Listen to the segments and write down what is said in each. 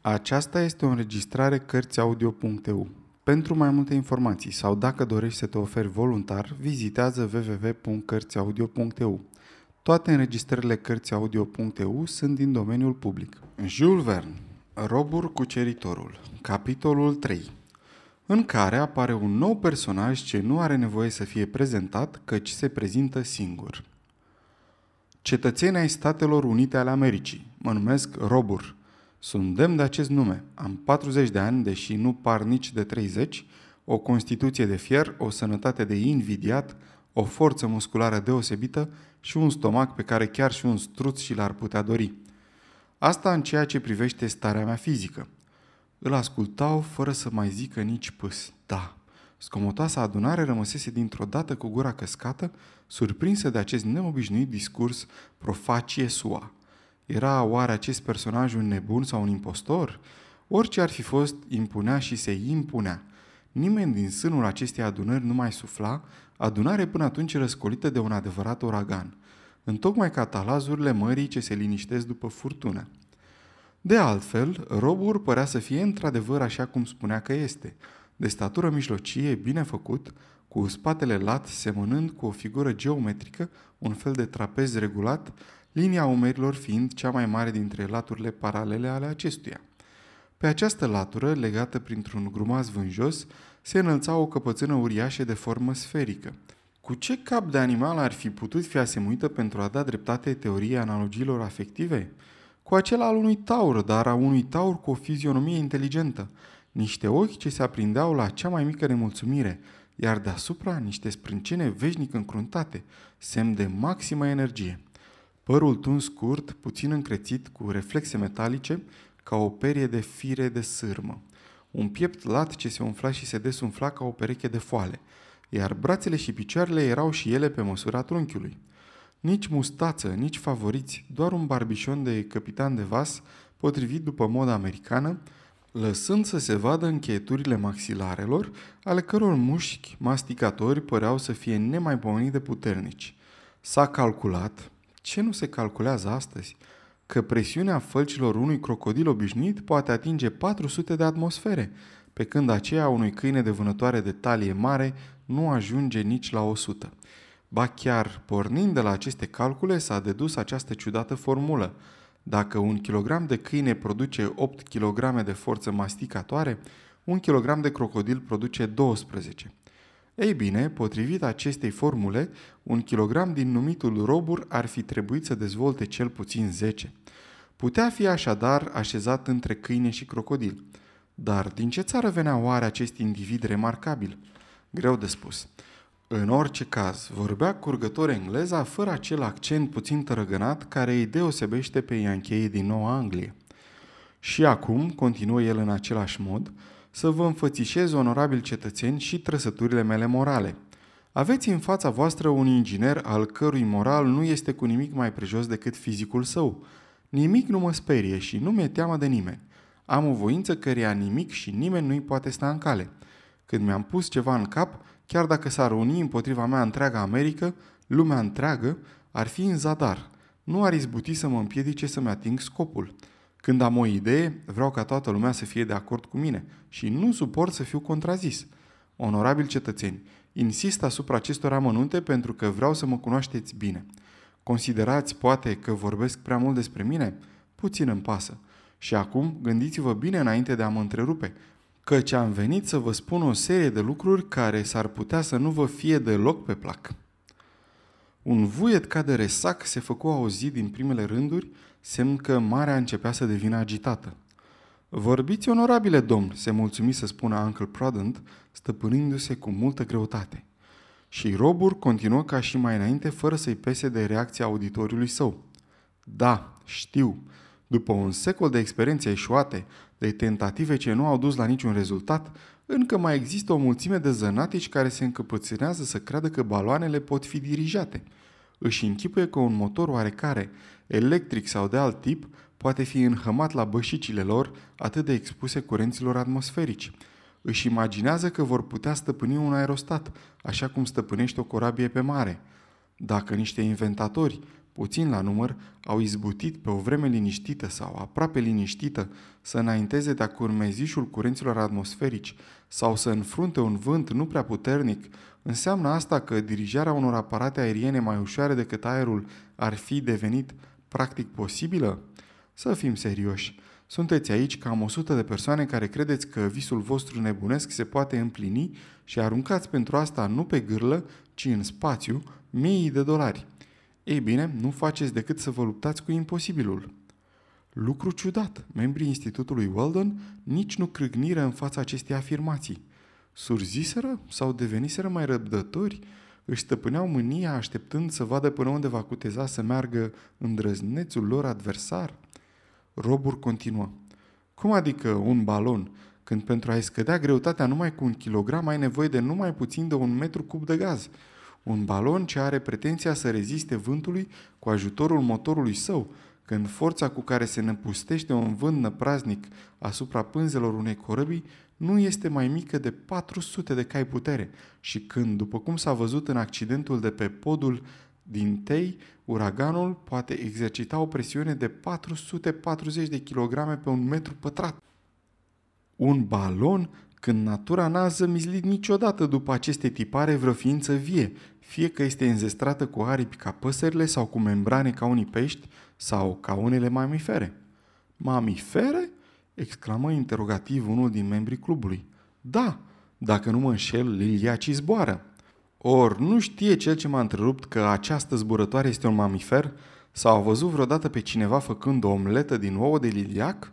Aceasta este o înregistrare Cărțiaudio.eu. Pentru mai multe informații sau dacă dorești să te oferi voluntar, vizitează www.cărțiaudio.eu. Toate înregistrările Cărțiaudio.eu sunt din domeniul public. Jules Verne, Robur Cuceritorul, capitolul 3 în care apare un nou personaj ce nu are nevoie să fie prezentat, căci se prezintă singur. Cetățeni ai Statelor Unite ale Americii. Mă numesc Robur. Sunt demn de acest nume. Am 40 de ani, deși nu par nici de 30, o constituție de fier, o sănătate de invidiat, o forță musculară deosebită și un stomac pe care chiar și un struț și l-ar putea dori. Asta în ceea ce privește starea mea fizică. Îl ascultau fără să mai zică nici pâs. Da, scomotoasa adunare rămăsese dintr-o dată cu gura căscată, surprinsă de acest neobișnuit discurs profacie sua. Era oare acest personaj un nebun sau un impostor? Orice ar fi fost, impunea și se impunea. Nimeni din sânul acestei adunări nu mai sufla, adunare până atunci răscolită de un adevărat uragan, întocmai ca talazurile mării ce se liniștesc după furtună. De altfel, Robur părea să fie într-adevăr așa cum spunea că este, de statură mijlocie, bine făcut, cu spatele lat semănând cu o figură geometrică, un fel de trapez regulat, linia umerilor fiind cea mai mare dintre laturile paralele ale acestuia. Pe această latură, legată printr-un grumaz vânjos, se înălța o căpățână uriașă de formă sferică. Cu ce cap de animal ar fi putut fi asemuită pentru a da dreptate teoriei analogiilor afective? Cu acela al unui taur, dar a unui taur cu o fizionomie inteligentă, niște ochi ce se aprindeau la cea mai mică nemulțumire, iar deasupra niște sprâncene veșnic încruntate, semn de maximă energie. Părul tuns scurt, puțin încrețit, cu reflexe metalice, ca o perie de fire de sârmă. Un piept lat ce se umfla și se desumfla ca o pereche de foale, iar brațele și picioarele erau și ele pe măsura trunchiului. Nici mustață, nici favoriți, doar un barbișon de capitan de vas, potrivit după moda americană, lăsând să se vadă încheieturile maxilarelor, ale căror mușchi masticatori păreau să fie nemaipomenit de puternici. S-a calculat, ce nu se calculează astăzi, că presiunea fălcilor unui crocodil obișnuit poate atinge 400 de atmosfere, pe când aceea unui câine de vânătoare de talie mare nu ajunge nici la 100. Ba chiar, pornind de la aceste calcule, s-a dedus această ciudată formulă. Dacă un kilogram de câine produce 8 kg de forță masticatoare, un kilogram de crocodil produce 12. Ei bine, potrivit acestei formule, un kilogram din numitul robur ar fi trebuit să dezvolte cel puțin 10. Putea fi așadar așezat între câine și crocodil. Dar din ce țară venea oare acest individ remarcabil? Greu de spus. În orice caz, vorbea curgător engleza fără acel accent puțin tărăgănat care îi deosebește pe iancheii din Noua Anglie. Și acum, continuă el în același mod, să vă înfățișez, onorabil cetățeni, și trăsăturile mele morale. Aveți în fața voastră un inginer al cărui moral nu este cu nimic mai prejos decât fizicul său. Nimic nu mă sperie și nu mi-e teamă de nimeni. Am o voință căreia nimic și nimeni nu-i poate sta în cale. Când mi-am pus ceva în cap, chiar dacă s-ar uni împotriva mea întreaga Americă, lumea întreagă, ar fi în zadar. Nu ar izbuti să mă împiedice să-mi ating scopul. Când am o idee, vreau ca toată lumea să fie de acord cu mine și nu suport să fiu contrazis. Onorabil cetățeni, insist asupra acestor amănunte pentru că vreau să mă cunoașteți bine. Considerați, poate, că vorbesc prea mult despre mine? Puțin îmi pasă. Și acum, gândiți-vă bine înainte de a mă întrerupe, căci am venit să vă spun o serie de lucruri care s-ar putea să nu vă fie deloc pe plac. Un vuiet ca de resac se făcu auzit din primele rânduri, semn că marea începea să devină agitată. Vorbiți, onorabile domn, se mulțumi să spună Uncle Prudent, stăpânindu-se cu multă greutate. Și Robur continuă ca și mai înainte, fără să-i pese de reacția auditoriului său. Da, știu. După un secol de experiențe eșuate, de tentative ce nu au dus la niciun rezultat, încă mai există o mulțime de zănatici care se încăpățânează să creadă că baloanele pot fi dirijate. Își închipuie că un motor oarecare, electric sau de alt tip, poate fi înhămat la bășicile lor atât de expuse curenților atmosferici. Își imaginează că vor putea stăpâni un aerostat, așa cum stăpânește o corabie pe mare. Dacă niște inventatori, puțin la număr, au izbutit pe o vreme liniștită sau aproape liniștită să înainteze de-a curmezișul curenților atmosferici sau să înfrunte un vânt nu prea puternic, înseamnă asta că dirijarea unor aparate aeriene mai ușoare decât aerul ar fi devenit practic posibilă? Să fim serioși. Sunteți aici cam 100 de persoane care credeți că visul vostru nebunesc se poate împlini și aruncați pentru asta nu pe gârlă, ci în spațiu, mii de dolari. Ei bine, nu faceți decât să vă luptați cu imposibilul. Lucru ciudat, membrii Institutului Weldon nici nu crâgniră în fața acestei afirmații. Surziseră sau deveniseră mai răbdători, își stăpâneau mânia așteptând să vadă până unde va cuteza să meargă îndrăznețul lor adversar. Robur continuă. Cum adică un balon, când pentru a-i scădea greutatea numai cu un kilogram ai nevoie de numai puțin de un metru cub de gaz? Un balon ce are pretenția să reziste vântului cu ajutorul motorului său, când forța cu care se năpustește un vânt năpraznic asupra pânzelor unei corăbii nu este mai mică de 400 de cai putere și când, după cum s-a văzut în accidentul de pe podul din Tei, uraganul poate exercita o presiune de 440 de kg pe un metru pătrat. Un balon când natura n-a zămizlit niciodată după aceste tipare vreo ființă vie, fie că este înzestrată cu aripi ca păsările sau cu membrane ca unii pești sau ca unele mamifere. Mamifere? exclamă interogativ unul din membrii clubului. Da, dacă nu mă înșel, liliacii zboară. Or, nu știe cel ce m-a întrerupt că această zburătoare este un mamifer? Sau a văzut vreodată pe cineva făcând o omletă din ouă de liliac?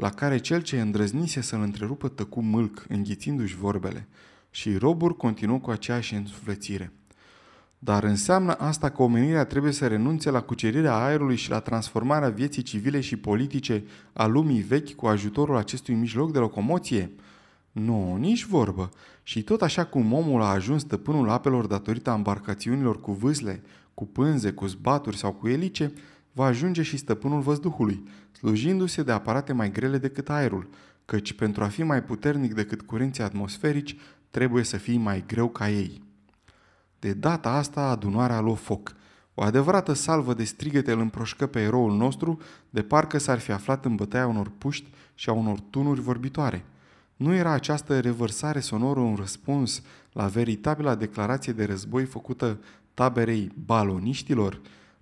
La care cel ce îndrăznise să-l întrerupă tăcu mâlc, înghițindu-și vorbele. Și Robur continuă cu aceeași însuflețire. Dar înseamnă asta că omenirea trebuie să renunțe la cucerirea aerului și la transformarea vieții civile și politice a lumii vechi cu ajutorul acestui mijloc de locomoție? Nu, nici vorbă. Și tot așa cum omul a ajuns stăpânul apelor datorită embarcațiunilor cu vâsle, cu pânze, cu zbaturi sau cu elice, va ajunge și stăpânul văzduhului, slujindu-se de aparate mai grele decât aerul, căci pentru a fi mai puternic decât curenții atmosferici, trebuie să fii mai greu ca ei. De data asta adunarea a luat foc. O adevărată salvă de strigăte îl împroșcă pe eroul nostru, de parcă s-ar fi aflat în bătaia unor puști și a unor tunuri vorbitoare. Nu era această revărsare sonoră un răspuns la veritabila declarație de război făcută taberei baloniștilor?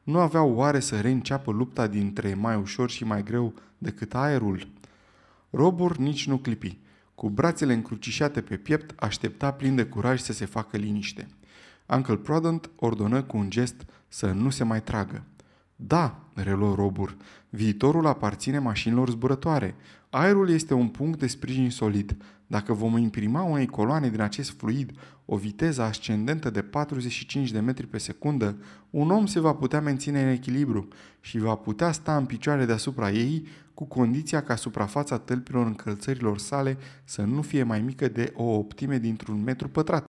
Nu aveau oare să reînceapă lupta dintre mai ușor și mai greu decât aerul? Robur nici nu clipi. Cu brațele încrucișate pe piept, aștepta plin de curaj să se facă liniște. Uncle Prudent ordonă cu un gest să nu se mai tragă. Da, reluă Robur, viitorul aparține mașinilor zburătoare. Aerul este un punct de sprijin solid. Dacă vom imprima unei coloane din acest fluid o viteză ascendentă de 45 de metri pe secundă, un om se va putea menține în echilibru și va putea sta în picioare deasupra ei cu condiția ca suprafața tălpilor încălțărilor sale să nu fie mai mică de o optime dintr-un metru pătrat.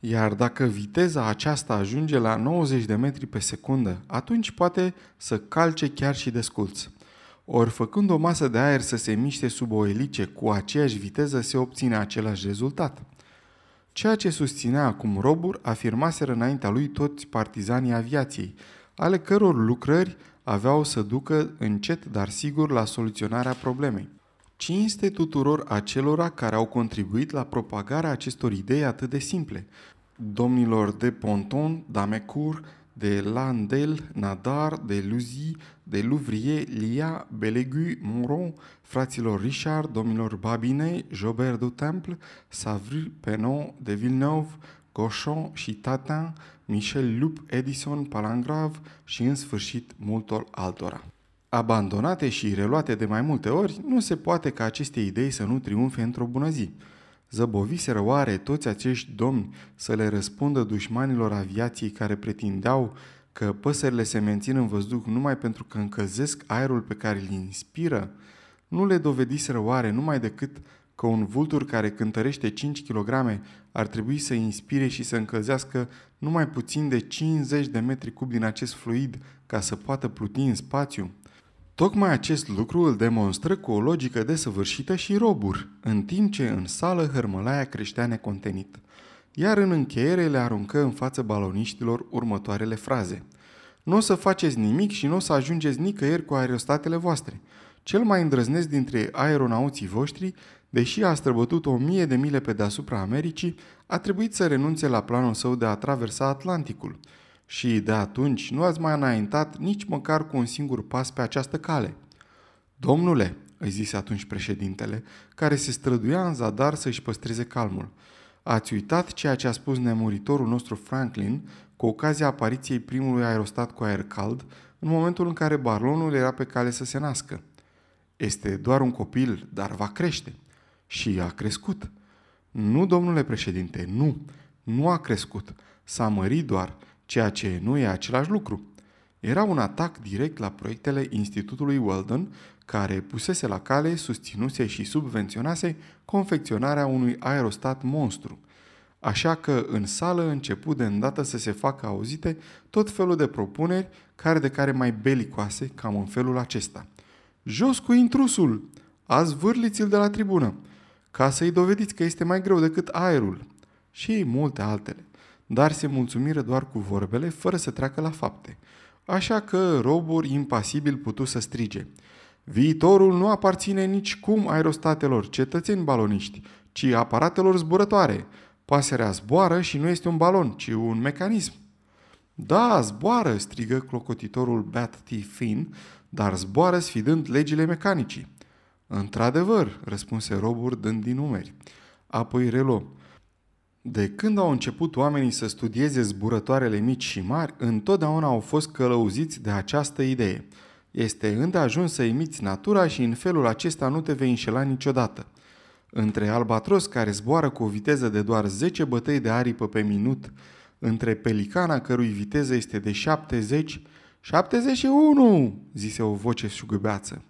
Iar dacă viteza aceasta ajunge la 90 de metri pe secundă, atunci poate să calce chiar și desculț. Ori făcând o masă de aer să se miște sub o elice cu aceeași viteză, se obține același rezultat. Ceea ce susținea acum Robur afirmaseră înaintea lui toți partizanii aviației, ale căror lucrări aveau să ducă încet, dar sigur, la soluționarea problemei. Cinste tuturor acelora care au contribuit la propagarea acestor idei atât de simple, domnilor de Ponton, d'Amecourt, de Landel, Nadar, de Luzy, de Louvrier, Lia, Belegu, Monron, fraților Richard, domnilor Babinet, Jobert du Temple, Savry, Penon, de Villeneuve, Gauchon și Tatin, Michel Lup, Edison, Palangrave și în sfârșit multor altora. Abandonate și reluate de mai multe ori, nu se poate ca aceste idei să nu triumfe într-o bună zi. Zăboviseră oare toți acești domni să le răspundă dușmanilor aviației care pretindeau că păsările se mențin în văzduh numai pentru că încălzesc aerul pe care îl inspiră? Nu le dovediseră oare numai decât că un vultur care cântărește 5 kg ar trebui să inspire și să încălzească numai puțin de 50 de metri cub din acest fluid ca să poată pluti în spațiu? Tocmai acest lucru îl demonstră cu o logică desăvârșită și robur, în timp ce în sală hărmălaia creștea necontenit. iar în încheiere le aruncă în față baloniștilor următoarele fraze. Nu o să faceți nimic și nu o să ajungeți nicăieri cu aerostatele voastre. Cel mai îndrăznesc dintre aeronauții voștri, deși a străbătut o mie de mile pe deasupra Americii, a trebuit să renunțe la planul său de a traversa Atlanticul. Și de atunci nu ați mai înaintat nici măcar cu un singur pas pe această cale. Domnule, îi zise atunci președintele, care se străduia în zadar să-și păstreze calmul. Ați uitat ceea ce a spus nemuritorul nostru Franklin cu ocazia apariției primului aerostat cu aer cald, în momentul în care balonul era pe cale să se nască. Este doar un copil, dar va crește. Și a crescut. Nu, domnule președinte, nu. Nu a crescut. S-a mărit doar, ceea ce nu e același lucru. Era un atac direct la proiectele Institutului Weldon, care pusese la cale, susținuse și subvenționase confecționarea unui aerostat monstru. Așa că în sală început de îndată să se facă auzite tot felul de propuneri, care de care mai belicoase, cam în felul acesta. Jos cu intrusul! Azi vârliți-l de la tribună! Ca să-i dovediți că este mai greu decât aerul! Și multe altele. Dar se mulțumiră doar cu vorbele, fără să treacă la fapte. Așa că robur impasibil putu să strige. Viitorul nu aparține nici cum aerostatelor cetățeni baloniști, ci aparatelor zburătoare. Pasărea zboară și nu este un balon, ci un mecanism. Da, zboară, strigă clocotitorul Bat T. Finn, dar zboară sfidând legile mecanicii. Într-adevăr, răspunse Robur dând din numeri. Apoi reluă. De când au început oamenii să studieze zburătoarele mici și mari, întotdeauna au fost călăuziți de această idee. Este îndeajuns să imiți natura și în felul acesta nu te vei înșela niciodată. Între albatros care zboară cu o viteză de doar 10 bătăi de aripă pe minut, între pelicana cărui viteză este de 70, 71, zise o voce șugăbeață.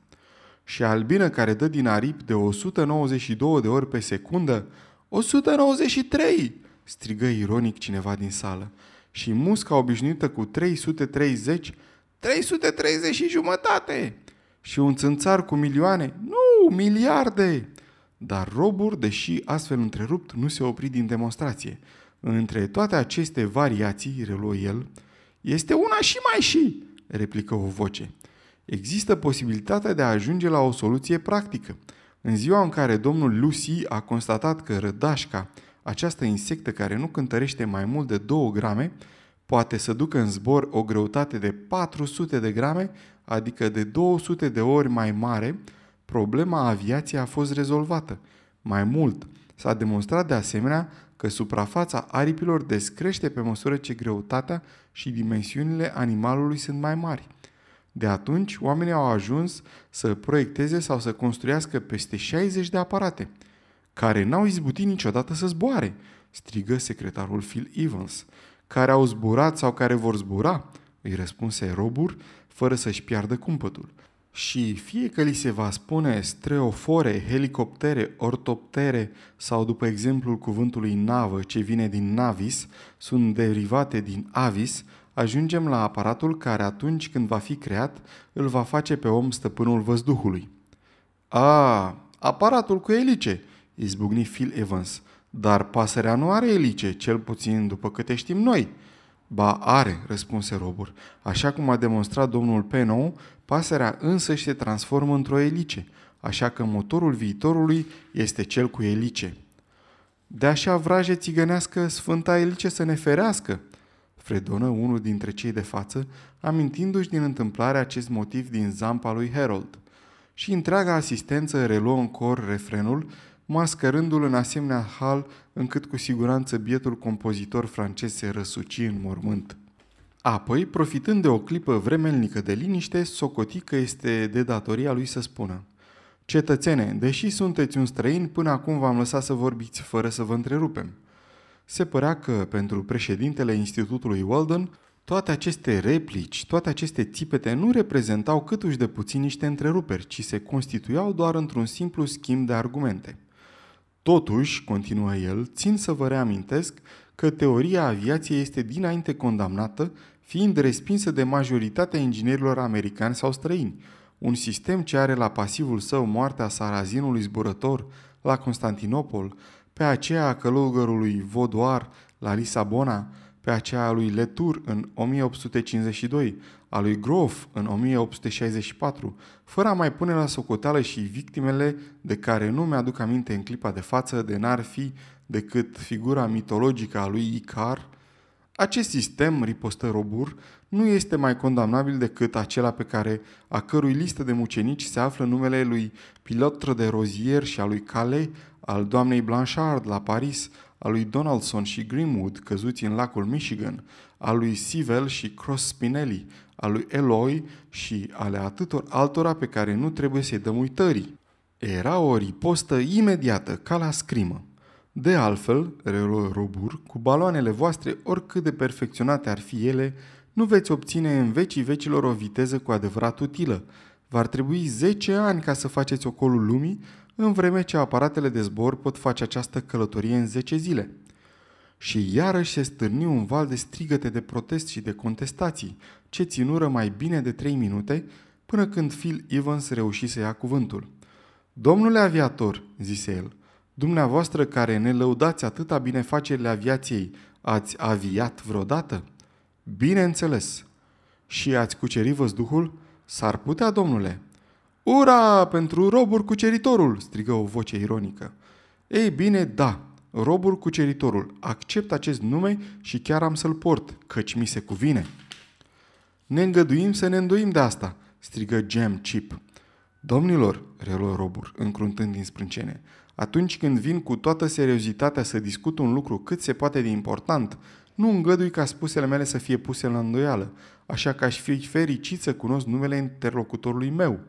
Și albină care dă din aripi de 192 de ori pe secundă, 193! strigă ironic cineva din sală. Și musca obișnuită cu 330, 330 și jumătate! Și un țânțar cu milioane? Nu, miliarde! Dar Robur, deși astfel întrerupt, nu se opri din demonstrație. Între toate aceste variații, reluă el, este una și mai și, replică o voce. Există posibilitatea de a ajunge la o soluție practică. În ziua în care domnul Lucy a constatat că rădașca, această insectă care nu cântărește mai mult de 2 grame, poate să ducă în zbor o greutate de 400 de grame, adică de 200 de ori mai mare, problema aviației a fost rezolvată. Mai mult, s-a demonstrat de asemenea că suprafața aripilor descrește pe măsură ce greutatea și dimensiunile animalului sunt mai mari. De atunci, oamenii au ajuns să proiecteze sau să construiască peste 60 de aparate, care n-au izbutit niciodată să zboare, strigă secretarul Phil Evans. Care au zburat sau care vor zbura, îi răspunse Robur, fără să-și piardă cumpătul. Și fie că li se va spune streofore, helicoptere, ortoptere sau după exemplul cuvântului navă ce vine din navis, sunt derivate din avis, ajungem la aparatul care atunci când va fi creat îl va face pe om stăpânul văzduhului. A, aparatul cu elice, izbucni Phil Evans. Dar pasărea nu are elice, cel puțin după câte știm noi. Ba, are, răspunse Robur. Așa cum a demonstrat domnul Penou, pasărea însă se transformă într-o elice, așa că motorul viitorului este cel cu elice. De așa vraje țigănească Sfânta Elice să ne ferească, fredonă unul dintre cei de față, amintindu-și din întâmplare acest motiv din zampa lui Harold. Și întreaga asistență reluă în cor refrenul, mascărându-l în asemenea hal încât cu siguranță bietul compozitor francez se răsuci în mormânt. Apoi, profitând de o clipă vremelnică de liniște, socoti că este de datoria lui să spună Cetățene, deși sunteți un străin, până acum v-am lăsat să vorbiți fără să vă întrerupem. Se părea că, pentru președintele Institutului Weldon, toate aceste replici, toate aceste țipete nu reprezentau câtuși de puțin niște întreruperi, ci se constituiau doar într-un simplu schimb de argumente. Totuși, continuă el, țin să vă reamintesc că teoria aviației este dinainte condamnată, fiind respinsă de majoritatea inginerilor americani sau străini, un sistem ce are la pasivul său moartea sarazinului zburător la Constantinopol, pe aceea a călugărului Vaudoar la Lisabona, pe aceea a lui Letour în 1852, a lui Grof în 1864, fără a mai pune la socoteală și victimele de care nu mi-aduc aminte în clipa de față de n-ar fi decât figura mitologică a lui Icar, acest sistem, ripostă Robur, nu este mai condamnabil decât acela pe care a cărui listă de mucenici se află numele lui Pilotre de Rozier și a lui Calais, al doamnei Blanchard la Paris, a lui Donaldson și Greenwood căzuți în lacul Michigan, a lui Sivel și Cross Spinelli, a lui Eloy și ale atâtor altora pe care nu trebuie să-i dăm uitării. Era o ripostă imediată, ca la scrimă. De altfel, reluă Robur, cu baloanele voastre, oricât de perfecționate ar fi ele, nu veți obține în vecii vecilor o viteză cu adevărat utilă. V-ar trebui 10 ani ca să faceți ocolul lumii, în vreme ce aparatele de zbor pot face această călătorie în 10 zile. Și iarăși se stârni un val de strigăte de protest și de contestații, ce ținură mai bine de 3 minute, până când Phil Evans reuși să ia cuvântul. Domnule aviator, zise el, dumneavoastră care ne lăudați atâta binefacerile aviației, ați aviat vreodată? Bineînțeles. Și ați cucerit văzduhul? S-ar putea, domnule. Ura pentru robur cuceritorul, strigă o voce ironică. Ei bine, da, robur cuceritorul. Accept acest nume și chiar am să-l port, căci mi se cuvine. Ne îngăduim să ne îndoim de asta, strigă Jam Chip. Domnilor, reluă Robur, încruntând din sprâncene, atunci când vin cu toată seriozitatea să discut un lucru cât se poate de important, nu îngădui ca spusele mele să fie puse la îndoială, așa că aș fi fericit să cunosc numele interlocutorului meu.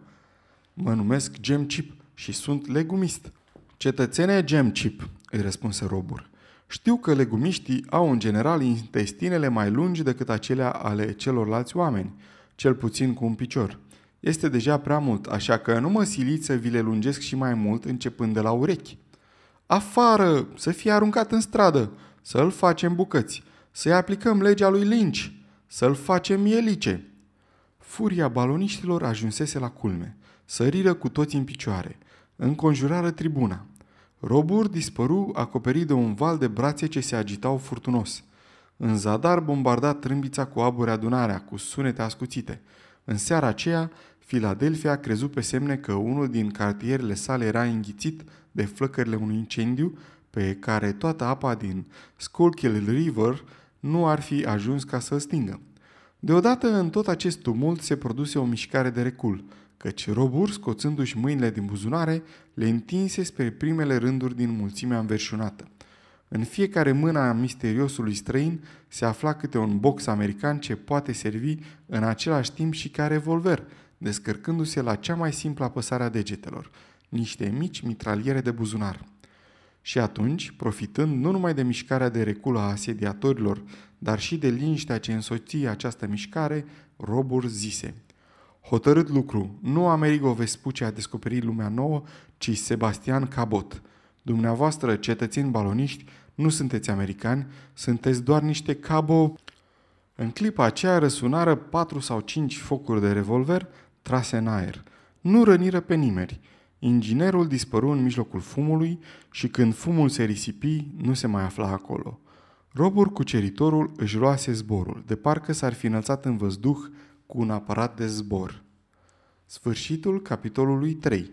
Mă numesc Gem Chip și sunt legumist. Cetățene Gem Chip, îi răspunse Robur. Știu că legumiștii au în general intestinele mai lungi decât acelea ale celorlalți oameni, cel puțin cu un picior. Este deja prea mult, așa că nu mă siliți să vi le lungesc și mai mult începând de la urechi. Afară! Să fie aruncat în stradă! Să-l facem bucăți! Să-i aplicăm legea lui Lynch! Să-l facem mielice! Furia baloniștilor ajunsese la culme. Săriră cu toți în picioare. Înconjurară tribuna. Robur dispăru acoperit de un val de brațe ce se agitau furtunos. În zadar bombarda trâmbița cu aburi adunarea, cu sunete ascuțite. În seara aceea, Filadelfia a crezut pe semne că unul din cartierele sale era înghițit de flăcările unui incendiu pe care toată apa din Schuylkill River nu ar fi ajuns ca să-l stingă. Deodată, în tot acest tumult, se produse o mișcare de recul, căci Robur, scoțându-și mâinile din buzunare, le întinse spre primele rânduri din mulțimea înverșunată. În fiecare mână a misteriosului străin se afla câte un box american ce poate servi în același timp și ca revolver, descărcându-se la cea mai simplă apăsare a degetelor, niște mici mitraliere de buzunar. Și atunci, profitând nu numai de mișcarea de reculă a asediatorilor, dar și de liniștea ce însoție această mișcare, Robur zise – Hotărât lucru, nu Amerigo Vespucci a descoperit lumea nouă, ci Sebastian Cabot. Dumneavoastră, cetățeni baloniști, nu sunteți americani, sunteți doar niște cabo... În clipa aceea răsunară patru sau cinci focuri de revolver trase în aer. Nu răniră pe nimeni. Inginerul dispăru în mijlocul fumului și când fumul se risipi, nu se mai afla acolo. Robur cuceritorul își luase zborul, de parcă s-ar fi înălțat în văzduh cu un aparat de zbor. Sfârșitul capitolului 3